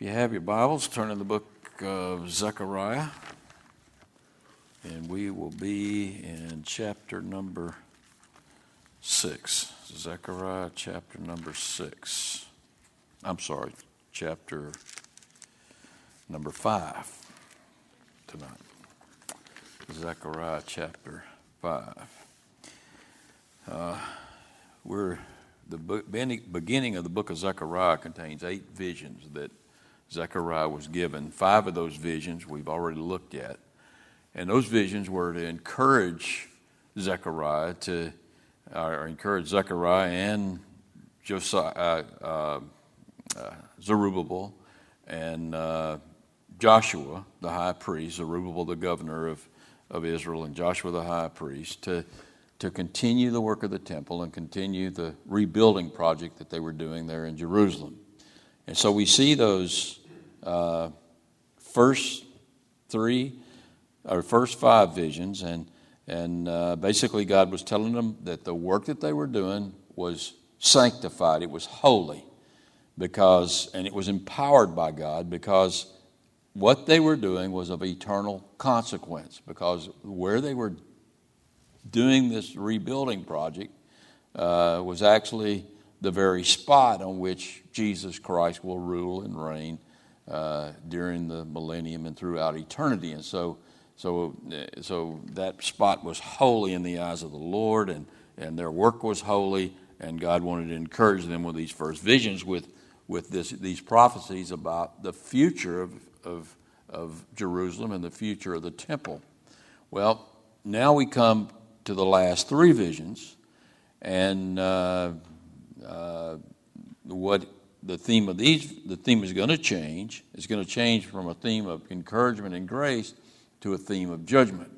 If you have your Bibles, turn to the book of Zechariah, and we will be in chapter number six. Zechariah chapter number six. I'm sorry, chapter number five tonight. Zechariah chapter five. Uh, we're the beginning of the book of Zechariah contains eight visions that Zechariah was given. Five of those visions we've already looked at. And those visions were to encourage Zechariah to, or encourage Zechariah and Josiah, uh, uh, uh, Zerubbabel and uh, Joshua, the high priest, Zerubbabel, the governor of, of Israel, and Joshua, the high priest, to, to continue the work of the temple and continue the rebuilding project that they were doing there in Jerusalem. And so we see those uh, first three or first five visions, and and uh, basically God was telling them that the work that they were doing was sanctified, it was holy, because and it was empowered by God because what they were doing was of eternal consequence because where they were doing this rebuilding project uh, was actually the very spot on which Jesus Christ will rule and reign uh, during the millennium and throughout eternity. And so, so, uh, so that spot was holy in the eyes of the Lord, and, and their work was holy, and God wanted to encourage them with these first visions, with, with this, these prophecies about the future of, of, of Jerusalem and the future of the temple. Well, now we come to the last three visions, and uh, uh, what the theme of these the theme is going to change. It's going to change from a theme of encouragement and grace to a theme of judgment,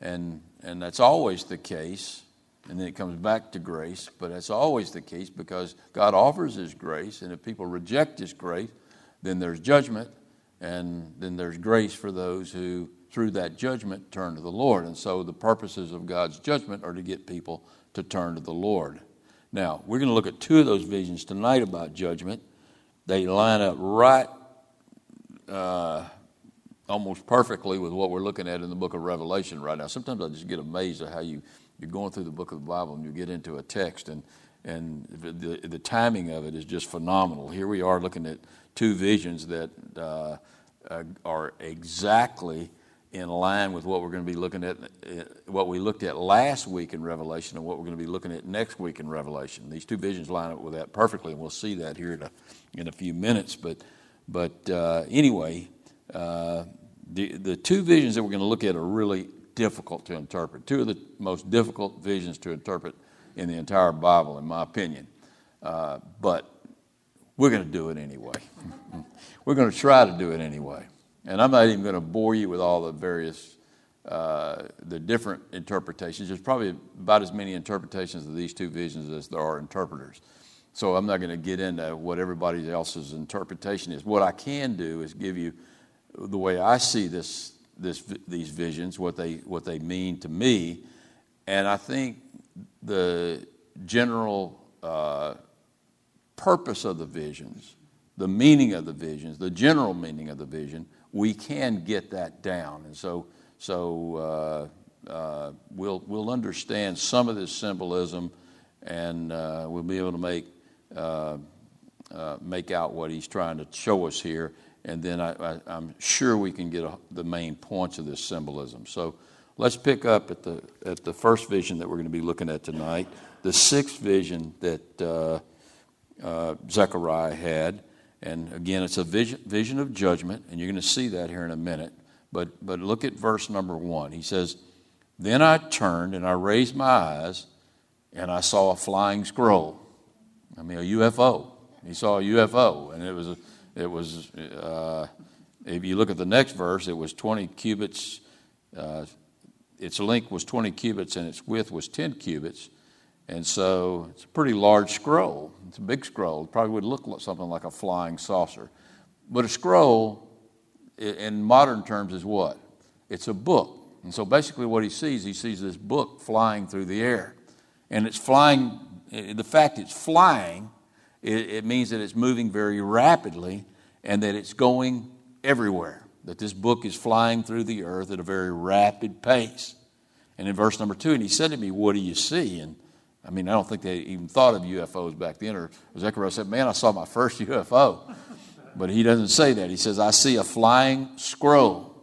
and and that's always the case. And then it comes back to grace, but that's always the case because God offers His grace, and if people reject His grace, then there's judgment, and then there's grace for those who through that judgment, turn to the Lord. And so the purposes of God's judgment are to get people to turn to the Lord. Now, we're going to look at two of those visions tonight about judgment. They line up right uh, almost perfectly with what we're looking at in the book of Revelation right now. Sometimes I just get amazed at how you, you're going through the book of the Bible and you get into a text, and, and the, the timing of it is just phenomenal. Here we are looking at two visions that uh, uh, are exactly in line with what we're going to be looking at, uh, what we looked at last week in Revelation and what we're going to be looking at next week in Revelation. These two visions line up with that perfectly, and we'll see that here in a, in a few minutes. But, but uh, anyway, uh, the, the two visions that we're going to look at are really difficult to interpret. Two of the most difficult visions to interpret in the entire Bible, in my opinion. Uh, but we're going to do it anyway. we're going to try to do it anyway. And I'm not even going to bore you with all the various, uh, the different interpretations. There's probably about as many interpretations of these two visions as there are interpreters. So I'm not going to get into what everybody else's interpretation is. What I can do is give you the way I see this, this, these visions, what they, what they mean to me. And I think the general uh, purpose of the visions, the meaning of the visions, the general meaning of the vision we can get that down. And so, so uh, uh, we'll, we'll understand some of this symbolism and uh, we'll be able to make, uh, uh, make out what he's trying to show us here. And then I, am sure we can get a, the main points of this symbolism. So let's pick up at the, at the first vision that we're going to be looking at tonight, the sixth vision that uh, Zechariah had. And again, it's a vision, vision of judgment, and you're going to see that here in a minute. But, but look at verse number one. He says, Then I turned and I raised my eyes, and I saw a flying scroll. I mean, a UFO. He saw a UFO, and it was, it was uh, if you look at the next verse, it was 20 cubits. Uh, its length was 20 cubits, and its width was 10 cubits. And so it's a pretty large scroll. It's a big scroll. It probably would look like something like a flying saucer. But a scroll, in modern terms, is what? It's a book. And so basically, what he sees, he sees this book flying through the air. And it's flying, the fact it's flying, it, it means that it's moving very rapidly and that it's going everywhere, that this book is flying through the earth at a very rapid pace. And in verse number two, and he said to me, What do you see? And I mean, I don't think they even thought of UFOs back then. Or Zechariah said, Man, I saw my first UFO. But he doesn't say that. He says, I see a flying scroll,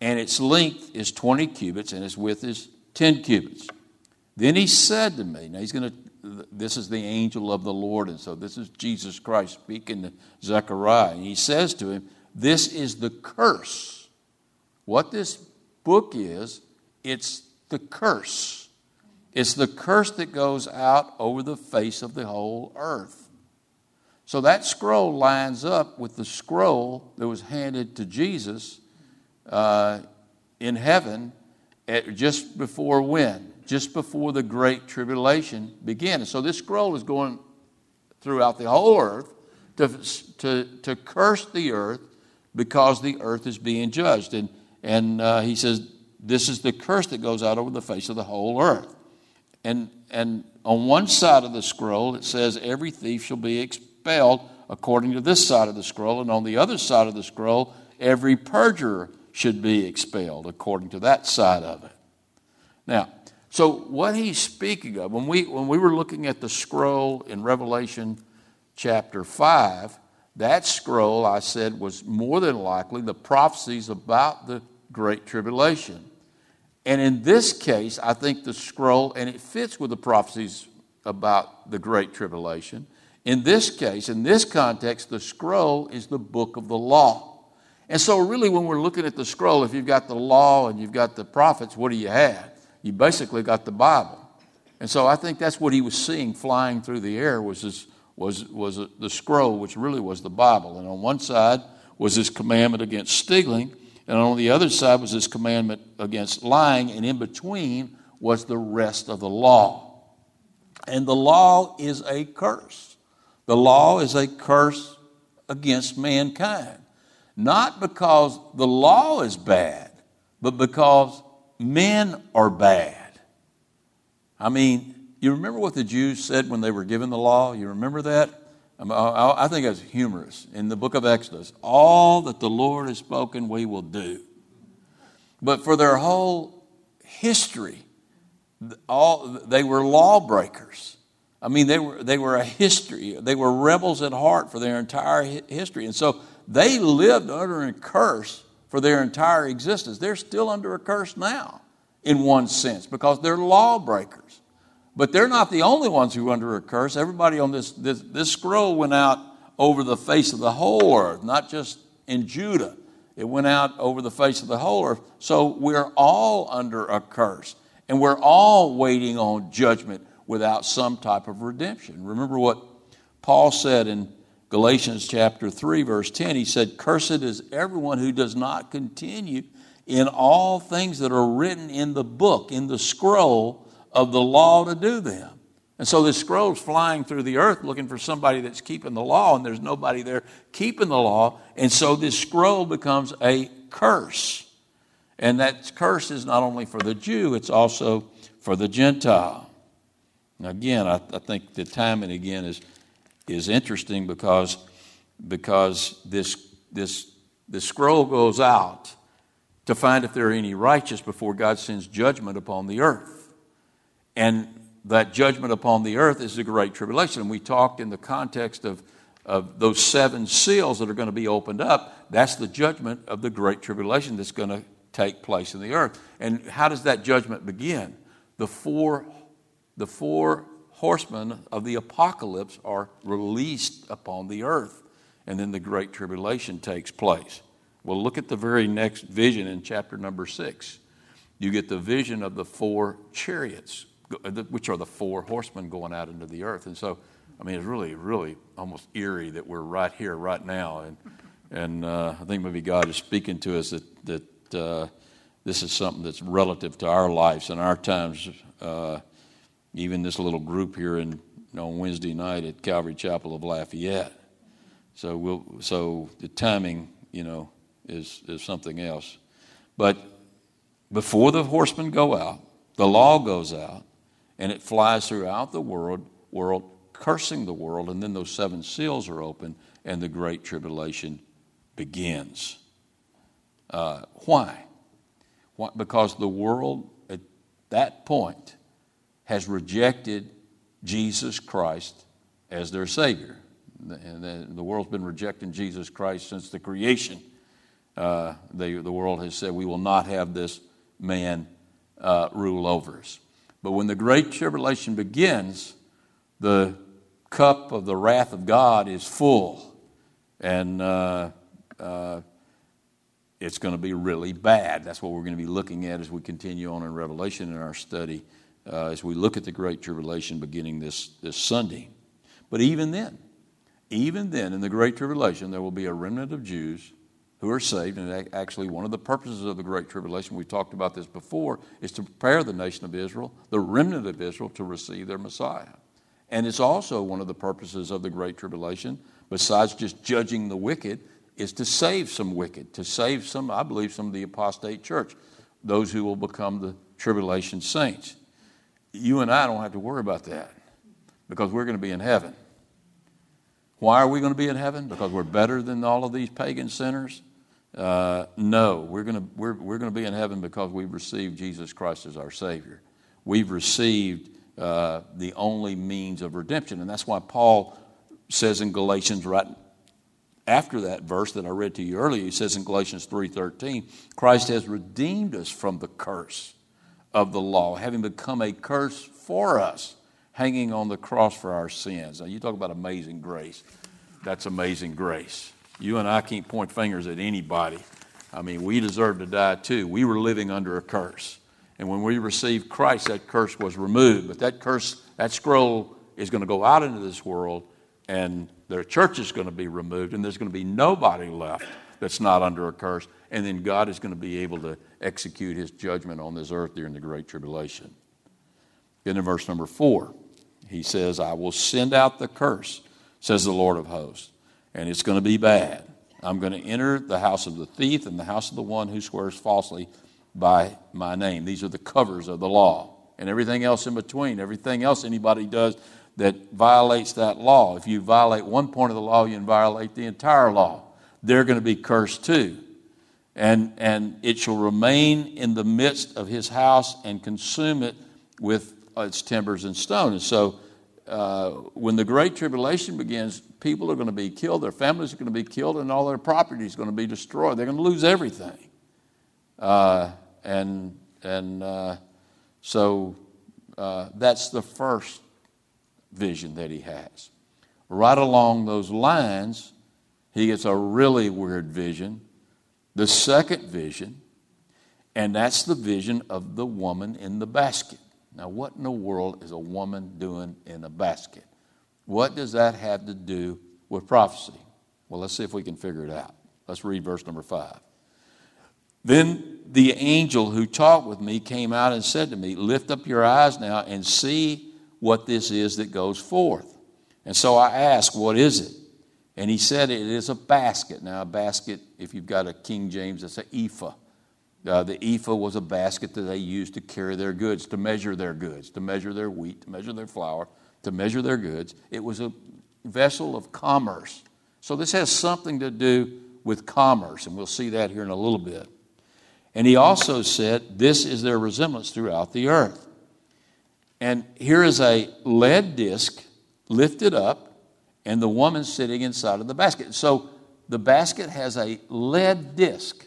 and its length is 20 cubits, and its width is 10 cubits. Then he said to me, Now he's going to this is the angel of the Lord. And so this is Jesus Christ speaking to Zechariah. And he says to him, This is the curse. What this book is, it's the curse. It's the curse that goes out over the face of the whole earth. So that scroll lines up with the scroll that was handed to Jesus uh, in heaven at just before when? just before the Great Tribulation began. And so this scroll is going throughout the whole earth to, to, to curse the earth because the earth is being judged. And, and uh, he says, This is the curse that goes out over the face of the whole earth. And, and on one side of the scroll, it says, Every thief shall be expelled according to this side of the scroll. And on the other side of the scroll, every perjurer should be expelled according to that side of it. Now, so, what he's speaking of, when we, when we were looking at the scroll in Revelation chapter 5, that scroll, I said, was more than likely the prophecies about the Great Tribulation. And in this case, I think the scroll, and it fits with the prophecies about the Great Tribulation. In this case, in this context, the scroll is the book of the law. And so, really, when we're looking at the scroll, if you've got the law and you've got the prophets, what do you have? you basically got the Bible. And so I think that's what he was seeing flying through the air was, was, was the scroll, which really was the Bible. And on one side was his commandment against stealing, and on the other side was this commandment against lying, and in between was the rest of the law. And the law is a curse. The law is a curse against mankind. Not because the law is bad, but because men are bad. I mean, you remember what the Jews said when they were given the law? You remember that? I think it's humorous. In the book of Exodus, all that the Lord has spoken, we will do. But for their whole history, all, they were lawbreakers. I mean, they were, they were a history. They were rebels at heart for their entire history. And so they lived under a curse for their entire existence. They're still under a curse now, in one sense, because they're lawbreakers. But they're not the only ones who are under a curse. Everybody on this, this, this scroll went out over the face of the whole earth, not just in Judah. It went out over the face of the whole earth. So we're all under a curse. And we're all waiting on judgment without some type of redemption. Remember what Paul said in Galatians chapter 3, verse 10, he said, Cursed is everyone who does not continue in all things that are written in the book, in the scroll of the law to do them. And so this scroll's flying through the earth looking for somebody that's keeping the law, and there's nobody there keeping the law. And so this scroll becomes a curse. And that curse is not only for the Jew, it's also for the Gentile. Now, again, I, I think the timing again is is interesting because, because this, this, this scroll goes out to find if there are any righteous before God sends judgment upon the earth. And that judgment upon the earth is the Great Tribulation. And we talked in the context of, of those seven seals that are going to be opened up. That's the judgment of the Great Tribulation that's going to take place in the earth. And how does that judgment begin? The four, the four horsemen of the apocalypse are released upon the earth, and then the great tribulation takes place. Well, look at the very next vision in chapter number six. You get the vision of the four chariots, which are the four horsemen going out into the earth. And so, I mean, it's really, really almost eerie that we're right here, right now. And, and uh, I think maybe God is speaking to us that, that uh, this is something that's relative to our lives and our times. Uh, even this little group here in, on Wednesday night at Calvary Chapel of Lafayette. So we'll, so the timing, you know, is, is something else. But before the horsemen go out, the law goes out, and it flies throughout the world, world, cursing the world, and then those seven seals are open, and the Great Tribulation begins. Uh, why? why? Because the world at that point has rejected Jesus Christ as their Savior. And the, world's been rejecting Jesus Christ since the creation. Uh, they, the world has said, We will not have this man uh, rule over us. But when the Great Tribulation begins, the cup of the wrath of God is full. And uh, uh, it's going to be really bad. That's what we're going to be looking at as we continue on in Revelation in our study, uh, as we look at the Great Tribulation beginning this, this Sunday. But even then, even then, in the Great Tribulation, there will be a remnant of Jews who are saved. And actually, one of the purposes of the Great Tribulation, we talked about this before, is to prepare the nation of Israel, the remnant of Israel, to receive their Messiah. And it's also one of the purposes of the Great Tribulation, besides just judging the wicked, is to save some wicked, to save some, I believe, some of the apostate church, those who will become the tribulation saints. You and I don't have to worry about that because we're going to be in heaven. Why are we going to be in heaven? Because we're better than all of these pagan sinners? Uh, no, we're going we're, we're to be in heaven because we've received Jesus Christ as our Savior. We've received uh, the only means of redemption. And that's why Paul says in Galatians, right after that verse that I read to you earlier, he says in Galatians 3:13, Christ has redeemed us from the curse of the law, having become a curse for us, hanging on the cross for our sins. Now you talk about amazing grace. That's amazing grace. You and I can't point fingers at anybody. I mean, we deserve to die too. We were living under a curse. And when we received Christ, that curse was removed. But that curse, that scroll is going to go out into this world, and their church is going to be removed, and there's going to be nobody left that's not under a curse. And then God is going to be able to execute his judgment on this earth during the Great Tribulation. Then in verse number four, he says, I will send out the curse, says the Lord of hosts, and it's going to be bad. I'm going to enter the house of the thief and the house of the one who swears falsely by my name. These are the covers of the law. And everything else in between, everything else anybody does that violates that law. If you violate one point of the law, you violate the entire law. They're going to be cursed too. And, and it shall remain in the midst of his house and consume it with its timbers and stone. And so uh, when the Great Tribulation begins, people are going to be killed, their families are going to be killed, and all their property is going to be destroyed. They're going to lose everything. Uh, and and uh, so uh, that's the first vision that he has. Right along those lines, he gets a really weird vision. The second vision, and that's the vision of the woman in the basket. Now, what in the world is a woman doing in a basket? What does that have to do with prophecy? Well, let's see if we can figure it out. Let's read verse number five. Then the angel who talked with me came out and said to me, Lift up your eyes now and see what this is that goes forth. And so I asked, What is it? And he said, It is a basket. Now, a basket, if you've got a King James, it's an ephah. Uh, the ephah was a basket that they used to carry their goods, to measure their goods, to measure their wheat, to measure their flour, to measure their goods. It was a vessel of commerce. So this has something to do with commerce, and we'll see that here in a little bit. And he also said, This is their resemblance throughout the earth. And here is a lead disc lifted up, and the woman sitting inside of the basket. So the basket has a lead disc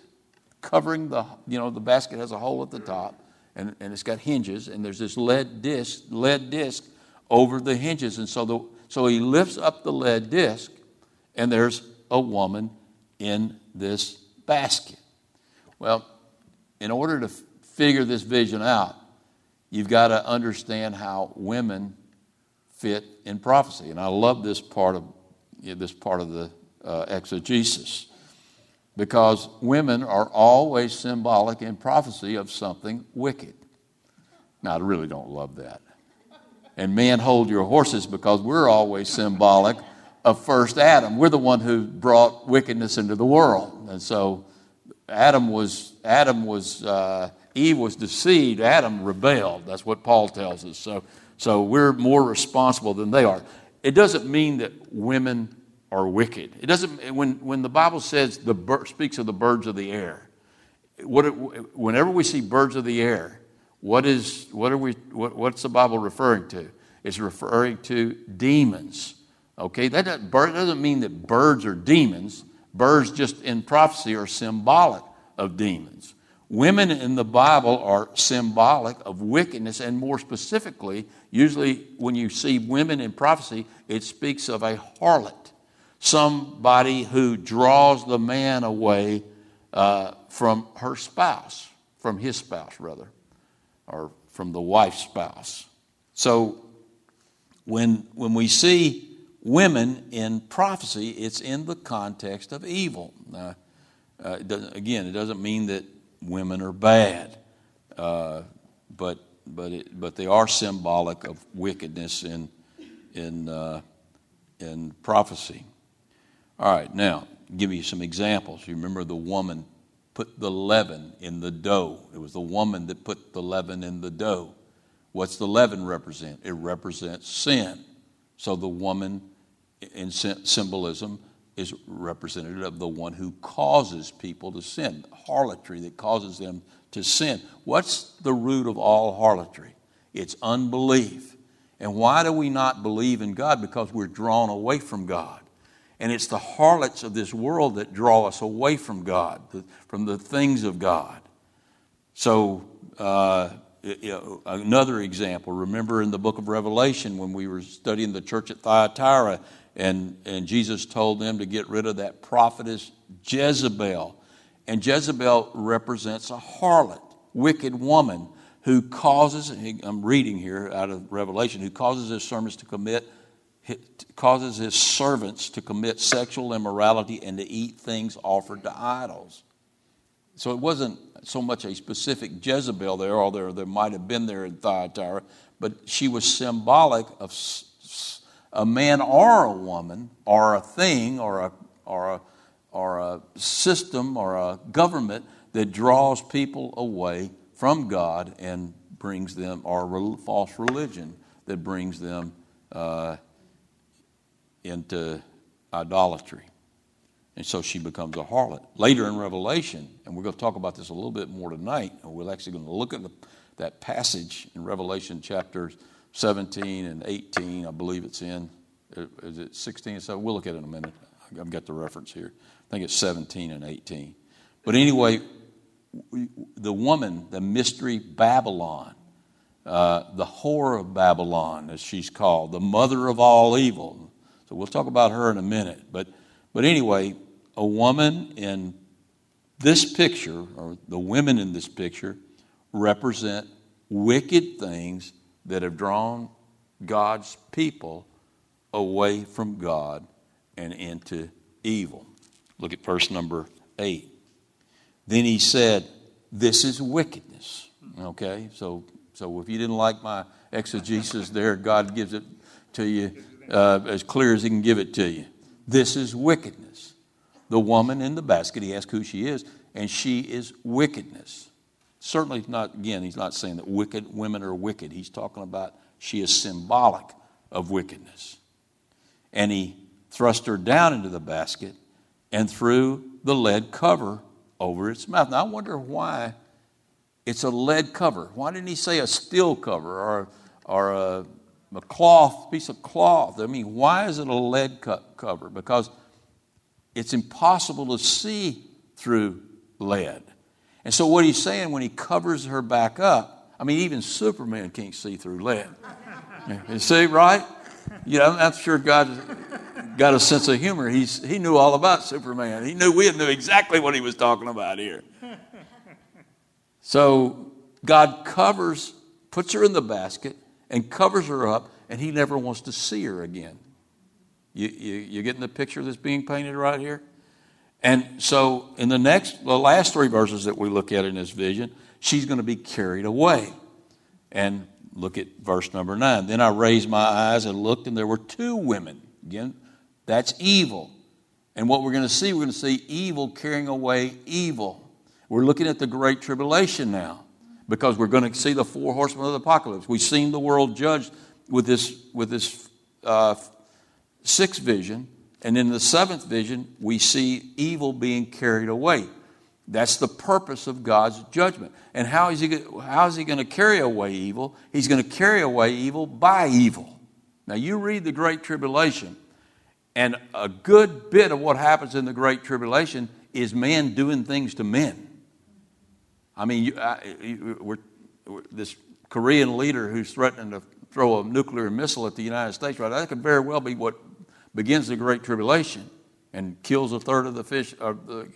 covering the, you know, the basket has a hole at the top, and, and it's got hinges, and there's this lead disc, lead disc over the hinges. And so, the, so he lifts up the lead disc, and there's a woman in this basket. Well, in order to figure this vision out, you've got to understand how women fit in prophecy. And I love this part of you know, this part of the uh, exegesis because women are always symbolic in prophecy of something wicked. Now, I really don't love that. And men, hold your horses because we're always symbolic of first Adam. We're the one who brought wickedness into the world. And so Adam was, Adam was, uh, Eve was deceived. Adam rebelled. That's what Paul tells us. So, so we're more responsible than they are. It doesn't mean that women are wicked. It doesn't, when, when the Bible says the speaks of the birds of the air, what it, whenever we see birds of the air, what is, what are we, what, what's the Bible referring to? It's referring to demons. Okay, that doesn't, bird, doesn't mean that birds are demons. Birds, just in prophecy, are symbolic of demons. Women in the Bible are symbolic of wickedness, and more specifically, usually when you see women in prophecy, it speaks of a harlot, somebody who draws the man away uh, from her spouse, from his spouse, rather, or from the wife's spouse. So when, when we see women in prophecy, it's in the context of evil. Now, uh, it again, it doesn't mean that women are bad, uh, but but it, but they are symbolic of wickedness in in uh, in prophecy. All right, now give you some examples. You remember the woman put the leaven in the dough. It was the woman that put the leaven in the dough. What's the leaven represent? It represents sin. So the woman in symbolism is representative of the one who causes people to sin, harlotry that causes them to sin. What's the root of all harlotry? It's unbelief. And why do we not believe in God? Because we're drawn away from God. And it's the harlots of this world that draw us away from God, from the things of God. So, uh, another example, remember in the book of Revelation when we were studying the church at Thyatira and, and Jesus told them to get rid of that prophetess Jezebel. And Jezebel represents a harlot, wicked woman who causes, I'm reading here out of Revelation, who causes his servants to commit, causes his servants to commit sexual immorality and to eat things offered to idols. So it wasn't so much a specific Jezebel there, although there might have been there in Thyatira, but she was symbolic of a man or a woman or a thing or a, or a, or a system or a government that draws people away from God and brings them, or false religion that brings them uh, into idolatry. And so she becomes a harlot. Later in Revelation, and we're going to talk about this a little bit more tonight, and we're actually going to look at the, that passage in Revelation chapters 17 and 18, I believe it's in. Is it 16 so? We'll look at it in a minute. I've got the reference here. I think it's 17 and 18. But anyway, the woman, the mystery Babylon, uh, the whore of Babylon, as she's called, the mother of all evil. So we'll talk about her in a minute. But, but anyway, a woman in this picture, or the women in this picture, represent wicked things that have drawn God's people away from God and into evil. Look at verse number 8. Then he said, This is wickedness. Okay, so, so if you didn't like my exegesis there, God gives it to you uh, as clear as he can give it to you. This is wickedness. The woman in the basket, he asked who she is, and she is wickedness. Certainly not, again, he's not saying that wicked women are wicked. He's talking about she is symbolic of wickedness. And he thrust her down into the basket and threw the lead cover over its mouth. Now, I wonder why it's a lead cover. Why didn't he say a steel cover or, or a, a cloth, piece of cloth? I mean, why is it a lead cover? Because it's impossible to see through lead. And so, what he's saying when he covers her back up, I mean, even Superman can't see through lead. You see, right? You know, I'm sure God got a sense of humor. He's, he knew all about Superman. He knew we knew exactly what he was talking about here. So God covers, puts her in the basket, and covers her up, and he never wants to see her again. You, you, you getting the picture that's being painted right here? And so, in the next, the last three verses that we look at in this vision, she's going to be carried away. And look at verse number nine. Then I raised my eyes and looked, and there were two women. Again, that's evil. And what we're going to see, we're going to see evil carrying away evil. We're looking at the Great Tribulation now because we're going to see the four horsemen of the apocalypse. We've seen the world judged with this, with this uh, sixth vision, And in the seventh vision, we see evil being carried away. That's the purpose of God's judgment. And how is he, how is he going to carry away evil? He's going to carry away evil by evil. Now, you read the Great Tribulation, and a good bit of what happens in the Great Tribulation is men doing things to men. I mean, you, I, you, we're, we're, this Korean leader who's threatening to throw a nuclear missile at the United States, right? That could very well be what begins the Great Tribulation and kills a third of the fish, or the,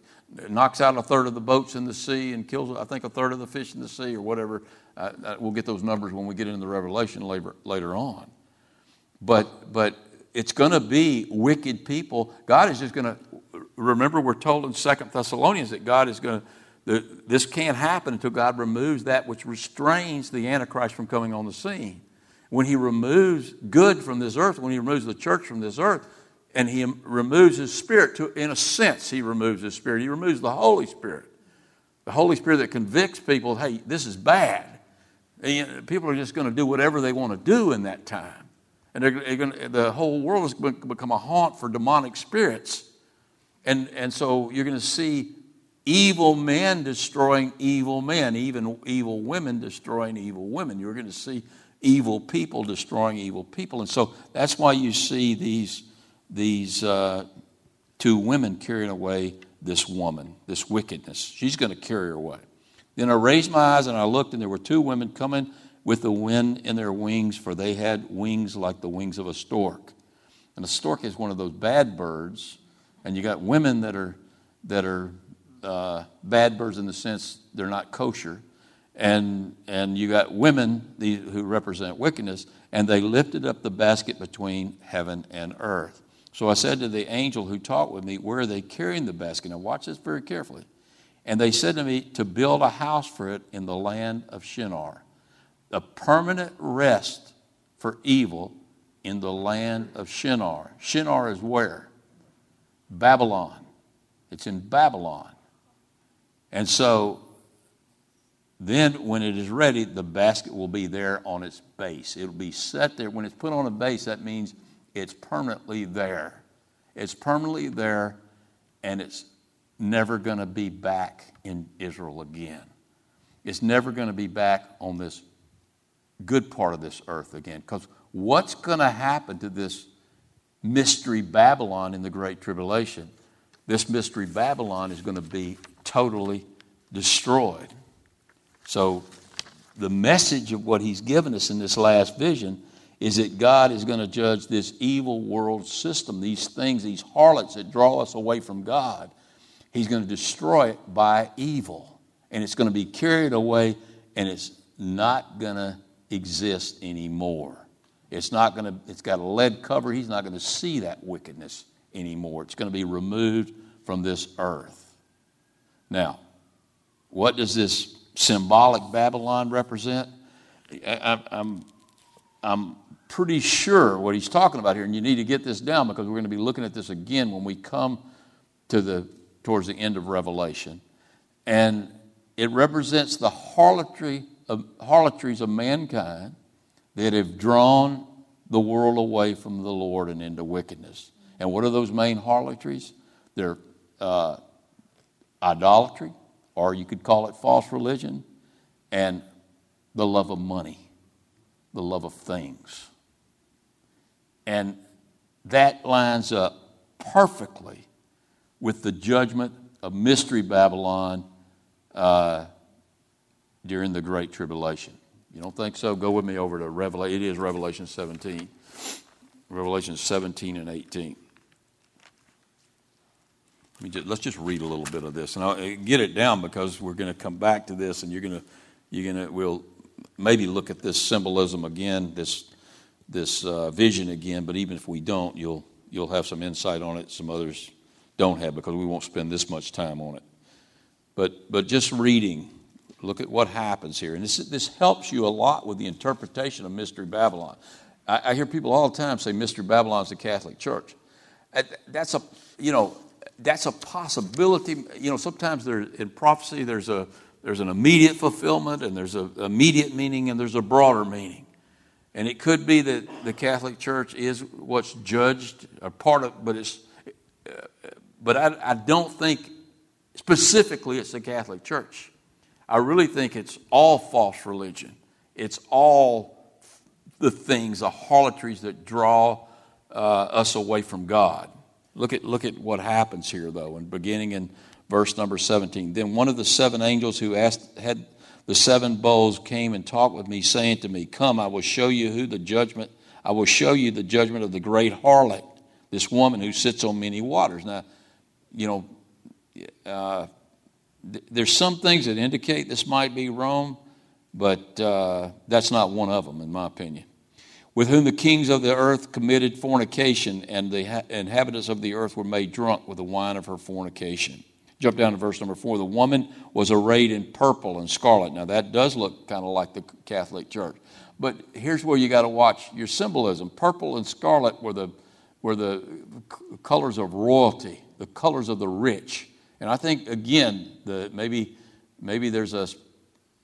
knocks out a third of the boats in the sea and kills, I think, a third of the fish in the sea or whatever. Uh, uh we'll get those numbers when we get into the Revelation later, later on. But, but it's going to be wicked people. God is just going to, remember, we're told in Second Thessalonians that God is going to, this can't happen until God removes that which restrains the Antichrist from coming on the scene. When He removes good from this earth, when He removes the church from this earth, and He removes His Spirit, to, in a sense, He removes His Spirit. He removes the Holy Spirit. The Holy Spirit that convicts people, hey, this is bad. And people are just going to do whatever they want to do in that time. And they're, they're the whole world is going to become a haunt for demonic spirits. And, and so you're going to see evil men destroying evil men, even evil women destroying evil women. You're going to see evil people destroying evil people. And so that's why you see these, these uh, two women carrying away this woman, this wickedness. She's going to carry her away. Then I raised my eyes and I looked, and there were two women coming with the wind in their wings, for they had wings like the wings of a stork. And a stork is one of those bad birds, and you got women that are that are uh, bad birds in the sense they're not kosher, and and you got women who represent wickedness, and they lifted up the basket between heaven and earth. So I said to the angel who talked with me, Where are they carrying the basket? Now watch this very carefully. And they said to me, To build a house for it in the land of Shinar a permanent rest for evil in the land of Shinar. Shinar is where? Babylon. It's in Babylon. And so then when it is ready, the basket will be there on its base. It'll be set there. When it's put on a base, that means it's permanently there. It's permanently there, and it's never going to be back in Israel again. It's never going to be back on this good part of this earth again. Because what's going to happen to this mystery Babylon in the Great Tribulation? This mystery Babylon is going to be totally destroyed. So, the message of what he's given us in this last vision is that God is going to judge this evil world system, these things, these harlots that draw us away from God. He's going to destroy it by evil. And it's going to be carried away, and it's not going to exist anymore. It's not going to, it's got a lead cover. He's not going to see that wickedness anymore. It's going to be removed from this earth. Now, what does this symbolic Babylon represent? I, I'm, I'm pretty sure what he's talking about here, and you need to get this down because we're going to be looking at this again when we come to the towards the end of Revelation. And it represents the harlotry of, harlotries of mankind that have drawn the world away from the Lord and into wickedness. And what are those main harlotries? They're uh, idolatry, or you could call it false religion, and the love of money, the love of things. And that lines up perfectly with the judgment of Mystery Babylon. Uh, during the Great Tribulation. You don't think so? Go with me over to Revelation. It is Revelation 17. Revelation 17 and 18. Just, let's just read a little bit of this, and I'll uh, get it down because we're going to come back to this, and you're going to, you're going to, we'll maybe look at this symbolism again, this, this uh, vision again. But even if we don't, you'll, you'll have some insight on it. Some others don't have because we won't spend this much time on it. But, but just reading Look at what happens here. And this, this helps you a lot with the interpretation of Mystery Babylon. I, I hear people all the time say Mystery Babylon is the Catholic Church. That's a, you know, that's a possibility. You know, sometimes there, in prophecy there's, a, there's an immediate fulfillment and there's an immediate meaning and there's a broader meaning. And it could be that the Catholic Church is what's judged, a part of, but it's, but I, I don't think specifically it's the Catholic Church. I really think it's all false religion. It's all the things, the harlotries that draw uh, us away from God. Look at, look at what happens here, though, and beginning in verse number 17. Then one of the seven angels who asked, had the seven bowls came and talked with me, saying to me, Come, I will show you who the judgment, I will show you the judgment of the great harlot, this woman who sits on many waters. Now, you know, uh, th- there's some things that indicate this might be Rome, but uh, that's not one of them, in my opinion. With whom the kings of the earth committed fornication, and the inhabitants of the earth were made drunk with the wine of her fornication. Jump down to verse number four. The woman was arrayed in purple and scarlet. Now, that does look kind of like the Catholic Church. But here's where you got to watch your symbolism. Purple and scarlet were the, were the colors of royalty, the colors of the rich. And I think, again, the, maybe, maybe there's a,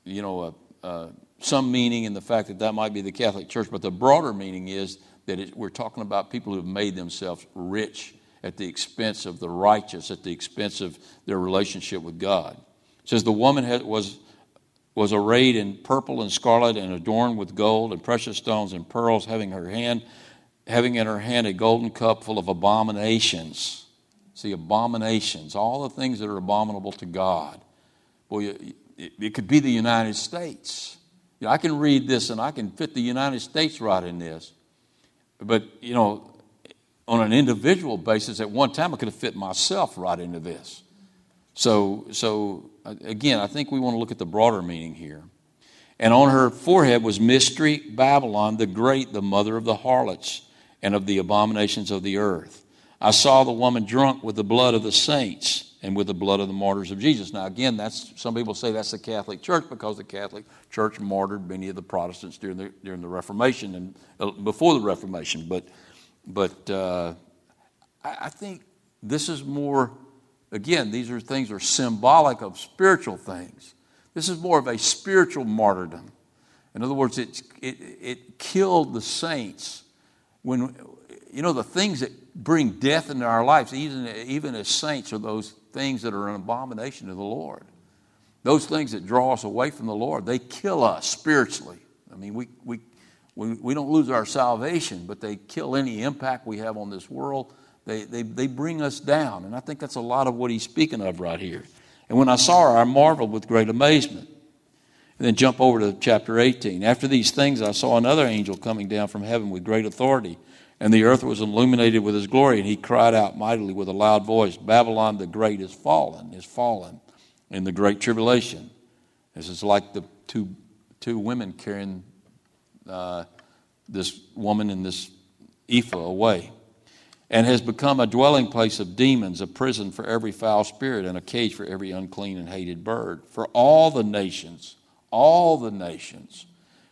you know, a, a, some meaning in the fact that that might be the Catholic Church, but the broader meaning is that it, we're talking about people who have made themselves rich at the expense of the righteous, at the expense of their relationship with God. It says the woman had, was, was arrayed in purple and scarlet and adorned with gold and precious stones and pearls, having her hand, having in her hand a golden cup full of abominations. See, abominations, all the things that are abominable to God. It, it could be the United States. You know, I can read this and I can fit the United States right in this. But, you know, on an individual basis, at one time I could have fit myself right into this. So, so uh, again, I think we want to look at the broader meaning here. And on her forehead was Mystery Babylon, the great, the mother of the harlots and of the abominations of the earth. I saw the woman drunk with the blood of the saints and with the blood of the martyrs of Jesus. Now, again, that's some people say that's the Catholic Church because the Catholic Church martyred many of the Protestants during the during the Reformation and uh, before the Reformation. But but uh, I, I think this is more, again, these are things are symbolic of spiritual things. This is more of a spiritual martyrdom. In other words, it, it, it killed the saints when, you know, the things that bring death into our lives, even, even as saints, are those things that are an abomination to the Lord. Those things that draw us away from the Lord, they kill us spiritually. I mean, we, we, we, we don't lose our salvation, but they kill any impact we have on this world. They, they, they bring us down. And I think that's a lot of what he's speaking of right here. And when I saw her, I marveled with great amazement. And then jump over to chapter 18. After these things, I saw another angel coming down from heaven with great authority, and the earth was illuminated with his glory. And he cried out mightily with a loud voice Babylon the Great is fallen, is fallen in the great tribulation. This is like the two, two women carrying uh, this woman and this ephah away, and has become a dwelling place of demons, a prison for every foul spirit, and a cage for every unclean and hated bird. For all the nations, all the nations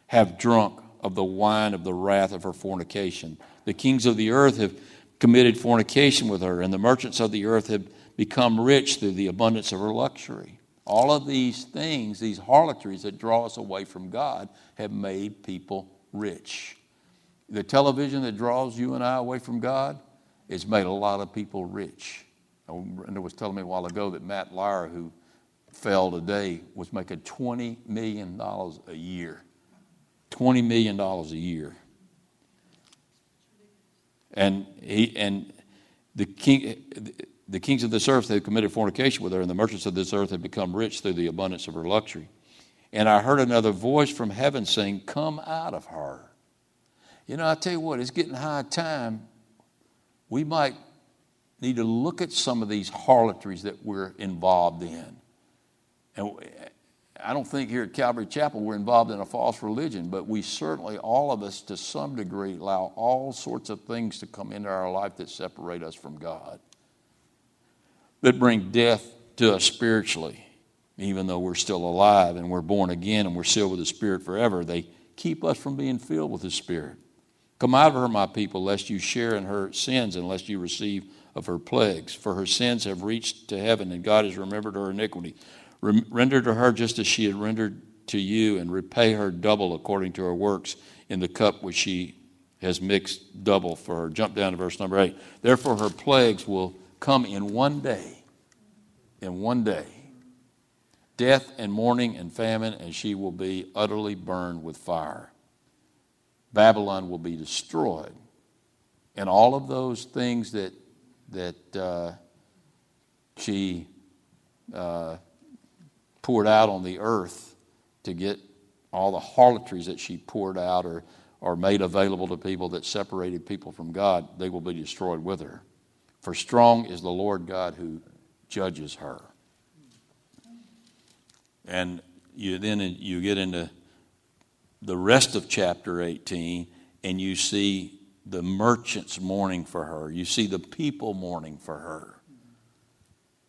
have drunk of the wine of the wrath of her fornication. The kings of the earth have committed fornication with her, and the merchants of the earth have become rich through the abundance of her luxury. All of these things, these harlotries that draw us away from God, have made people rich. The television that draws you and I away from God has made a lot of people rich. Oh, Brenda was telling me a while ago that Matt Lauer, who fell today, was making $20 million a year. $20 million a year. And, he, and the, king, the kings of this earth have committed fornication with her, and the merchants of this earth have become rich through the abundance of her luxury. And I heard another voice from heaven saying, Come out of her. You know, I tell you what, it's getting high time. We might need to look at some of these harlotries that we're involved in. And I don't think here at Calvary Chapel we're involved in a false religion, but we certainly, all of us to some degree, allow all sorts of things to come into our life that separate us from God, that bring death to us spiritually even though we're still alive and we're born again and we're sealed with the Spirit forever, they keep us from being filled with the Spirit. Come out of her, my people, lest you share in her sins and lest you receive of her plagues. For her sins have reached to heaven, and God has remembered her iniquity. Render to her just as she had rendered to you, and repay her double according to her works in the cup which she has mixed double for her. Jump down to verse number eight. Therefore, her plagues will come in one day. In one day. Death and mourning and famine, and she will be utterly burned with fire. Babylon will be destroyed. And all of those things that, that uh, she uh, poured out on the earth to get all the harlotries that she poured out or, or made available to people that separated people from God, they will be destroyed with her. For strong is the Lord God who judges her. And you then you get into the rest of chapter 18 and you see the merchants mourning for her. You see the people mourning for her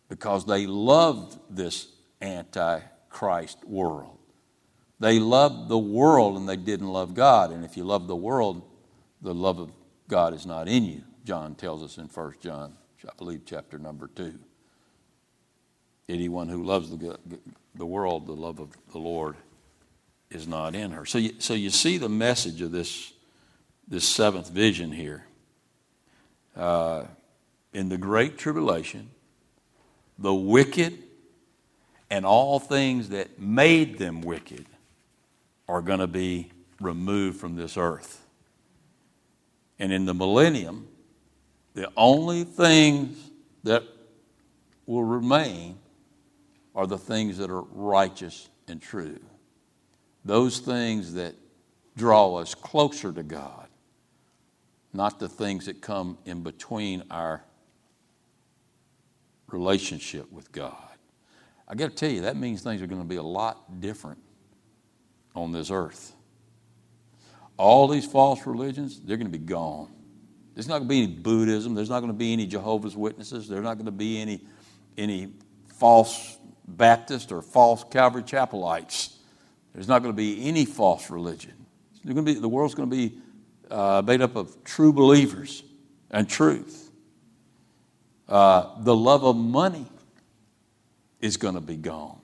because they loved this antichrist world. They loved the world and they didn't love God. And if you love the world, the love of God is not in you. John tells us in 1 John, I believe, chapter number 2. Anyone who loves the, the world, the love of the Lord is not in her. So you, so you see the message of this, this seventh vision here. Uh, in the great tribulation, the wicked and all things that made them wicked are going to be removed from this earth. And in the millennium, the only things that will remain are the things that are righteous and true. Those things that draw us closer to God, not the things that come in between our relationship with God. I got to tell you, that means things are going to be a lot different on this earth. All these false religions, they're going to be gone. There's not going to be any Buddhism. There's not going to be any Jehovah's Witnesses. There's not going to be any, any false Baptist or false Calvary Chapelites. There's not going to be any false religion. Be, the world's going to be uh, made up of true believers and truth. Uh, the love of money is going to be gone.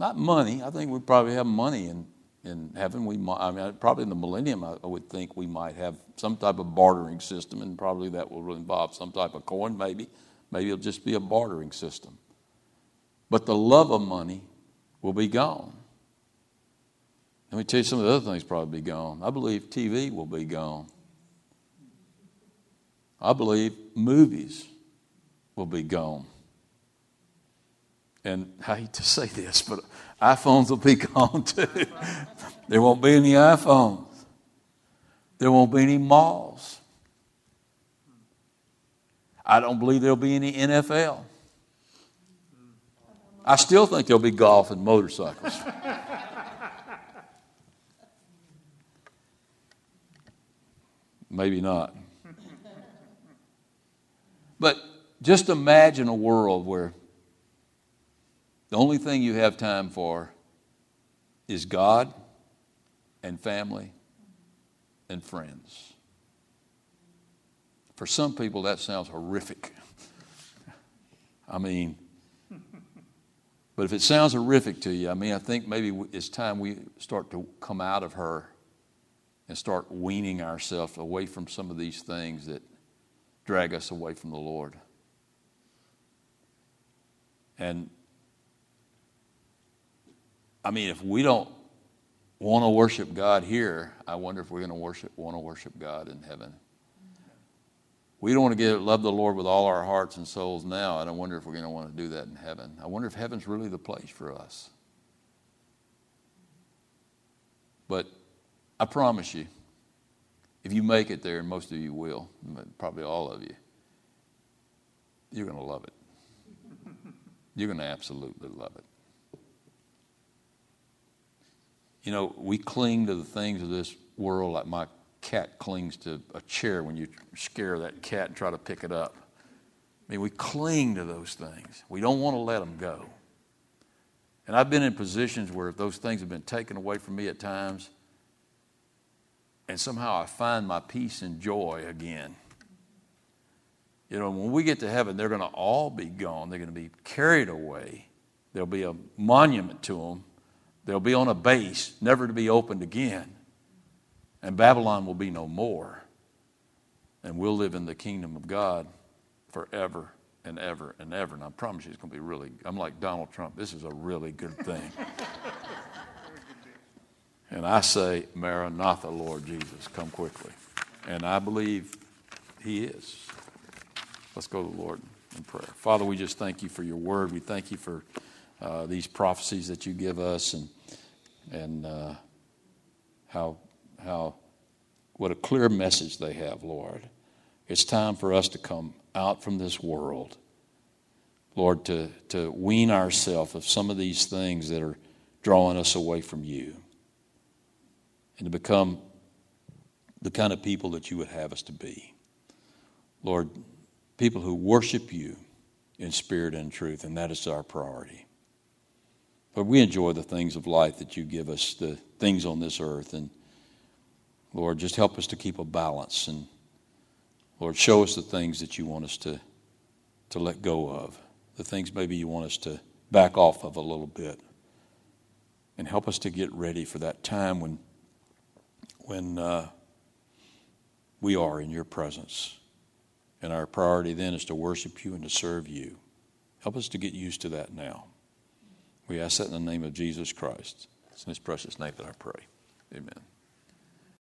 Not money. I think we probably have money in, in heaven. We might, I mean, probably in the millennium, I, I would think we might have some type of bartering system, and probably that will involve some type of coin, maybe. Maybe it'll just be a bartering system. But the love of money will be gone. Let me tell you some of the other things probably be gone. I believe TV will be gone. I believe movies will be gone. And I hate to say this, but iPhones will be gone too. there won't be any iPhones. There won't be any malls. I don't believe there'll be any NFL. I still think there'll be golf and motorcycles. Maybe not. But just imagine a world where the only thing you have time for is God and family and friends. For some people, that sounds horrific. I mean, but if it sounds horrific to you, I mean, I think maybe it's time we start to come out of her and start weaning ourselves away from some of these things that drag us away from the Lord. And I mean, if we don't want to worship God here, I wonder if we're going to worship want to worship God in heaven. We don't want to get love the Lord with all our hearts and souls now, and I wonder if we're going to want to do that in heaven. I wonder if heaven's really the place for us. But I promise you, if you make it there, and most of you will, probably all of you, you're going to love it. You're going to absolutely love it. You know, we cling to the things of this world like my cat clings to a chair when you scare that cat and try to pick it up. I mean, we cling to those things. We don't want to let them go. And I've been in positions where those things have been taken away from me at times, and somehow I find my peace and joy again. You know, when we get to heaven, they're going to all be gone. They're going to be carried away. There'll be a monument to them. They'll be on a base, never to be opened again. And Babylon will be no more. And we'll live in the kingdom of God forever and ever and ever. And I promise you it's going to be really, I'm like Donald Trump. This is a really good thing. and I say, Maranatha, Lord Jesus, come quickly. And I believe he is. Let's go to the Lord in prayer. Father, we just thank you for your word. We thank you for uh, these prophecies that you give us and, and uh, how, how, what a clear message they have, Lord. It's time for us to come out from this world, Lord, to, to wean ourselves of some of these things that are drawing us away from you and to become the kind of people that you would have us to be. Lord, people who worship you in spirit and truth, and that is our priority. But we enjoy the things of life that you give us, the things on this earth, and Lord, just help us to keep a balance and Lord, show us the things that you want us to, to let go of, the things maybe you want us to back off of a little bit. And help us to get ready for that time when, when uh, we are in your presence. And our priority then is to worship you and to serve you. Help us to get used to that now. We ask that in the name of Jesus Christ. It's in his precious name that I pray. Amen.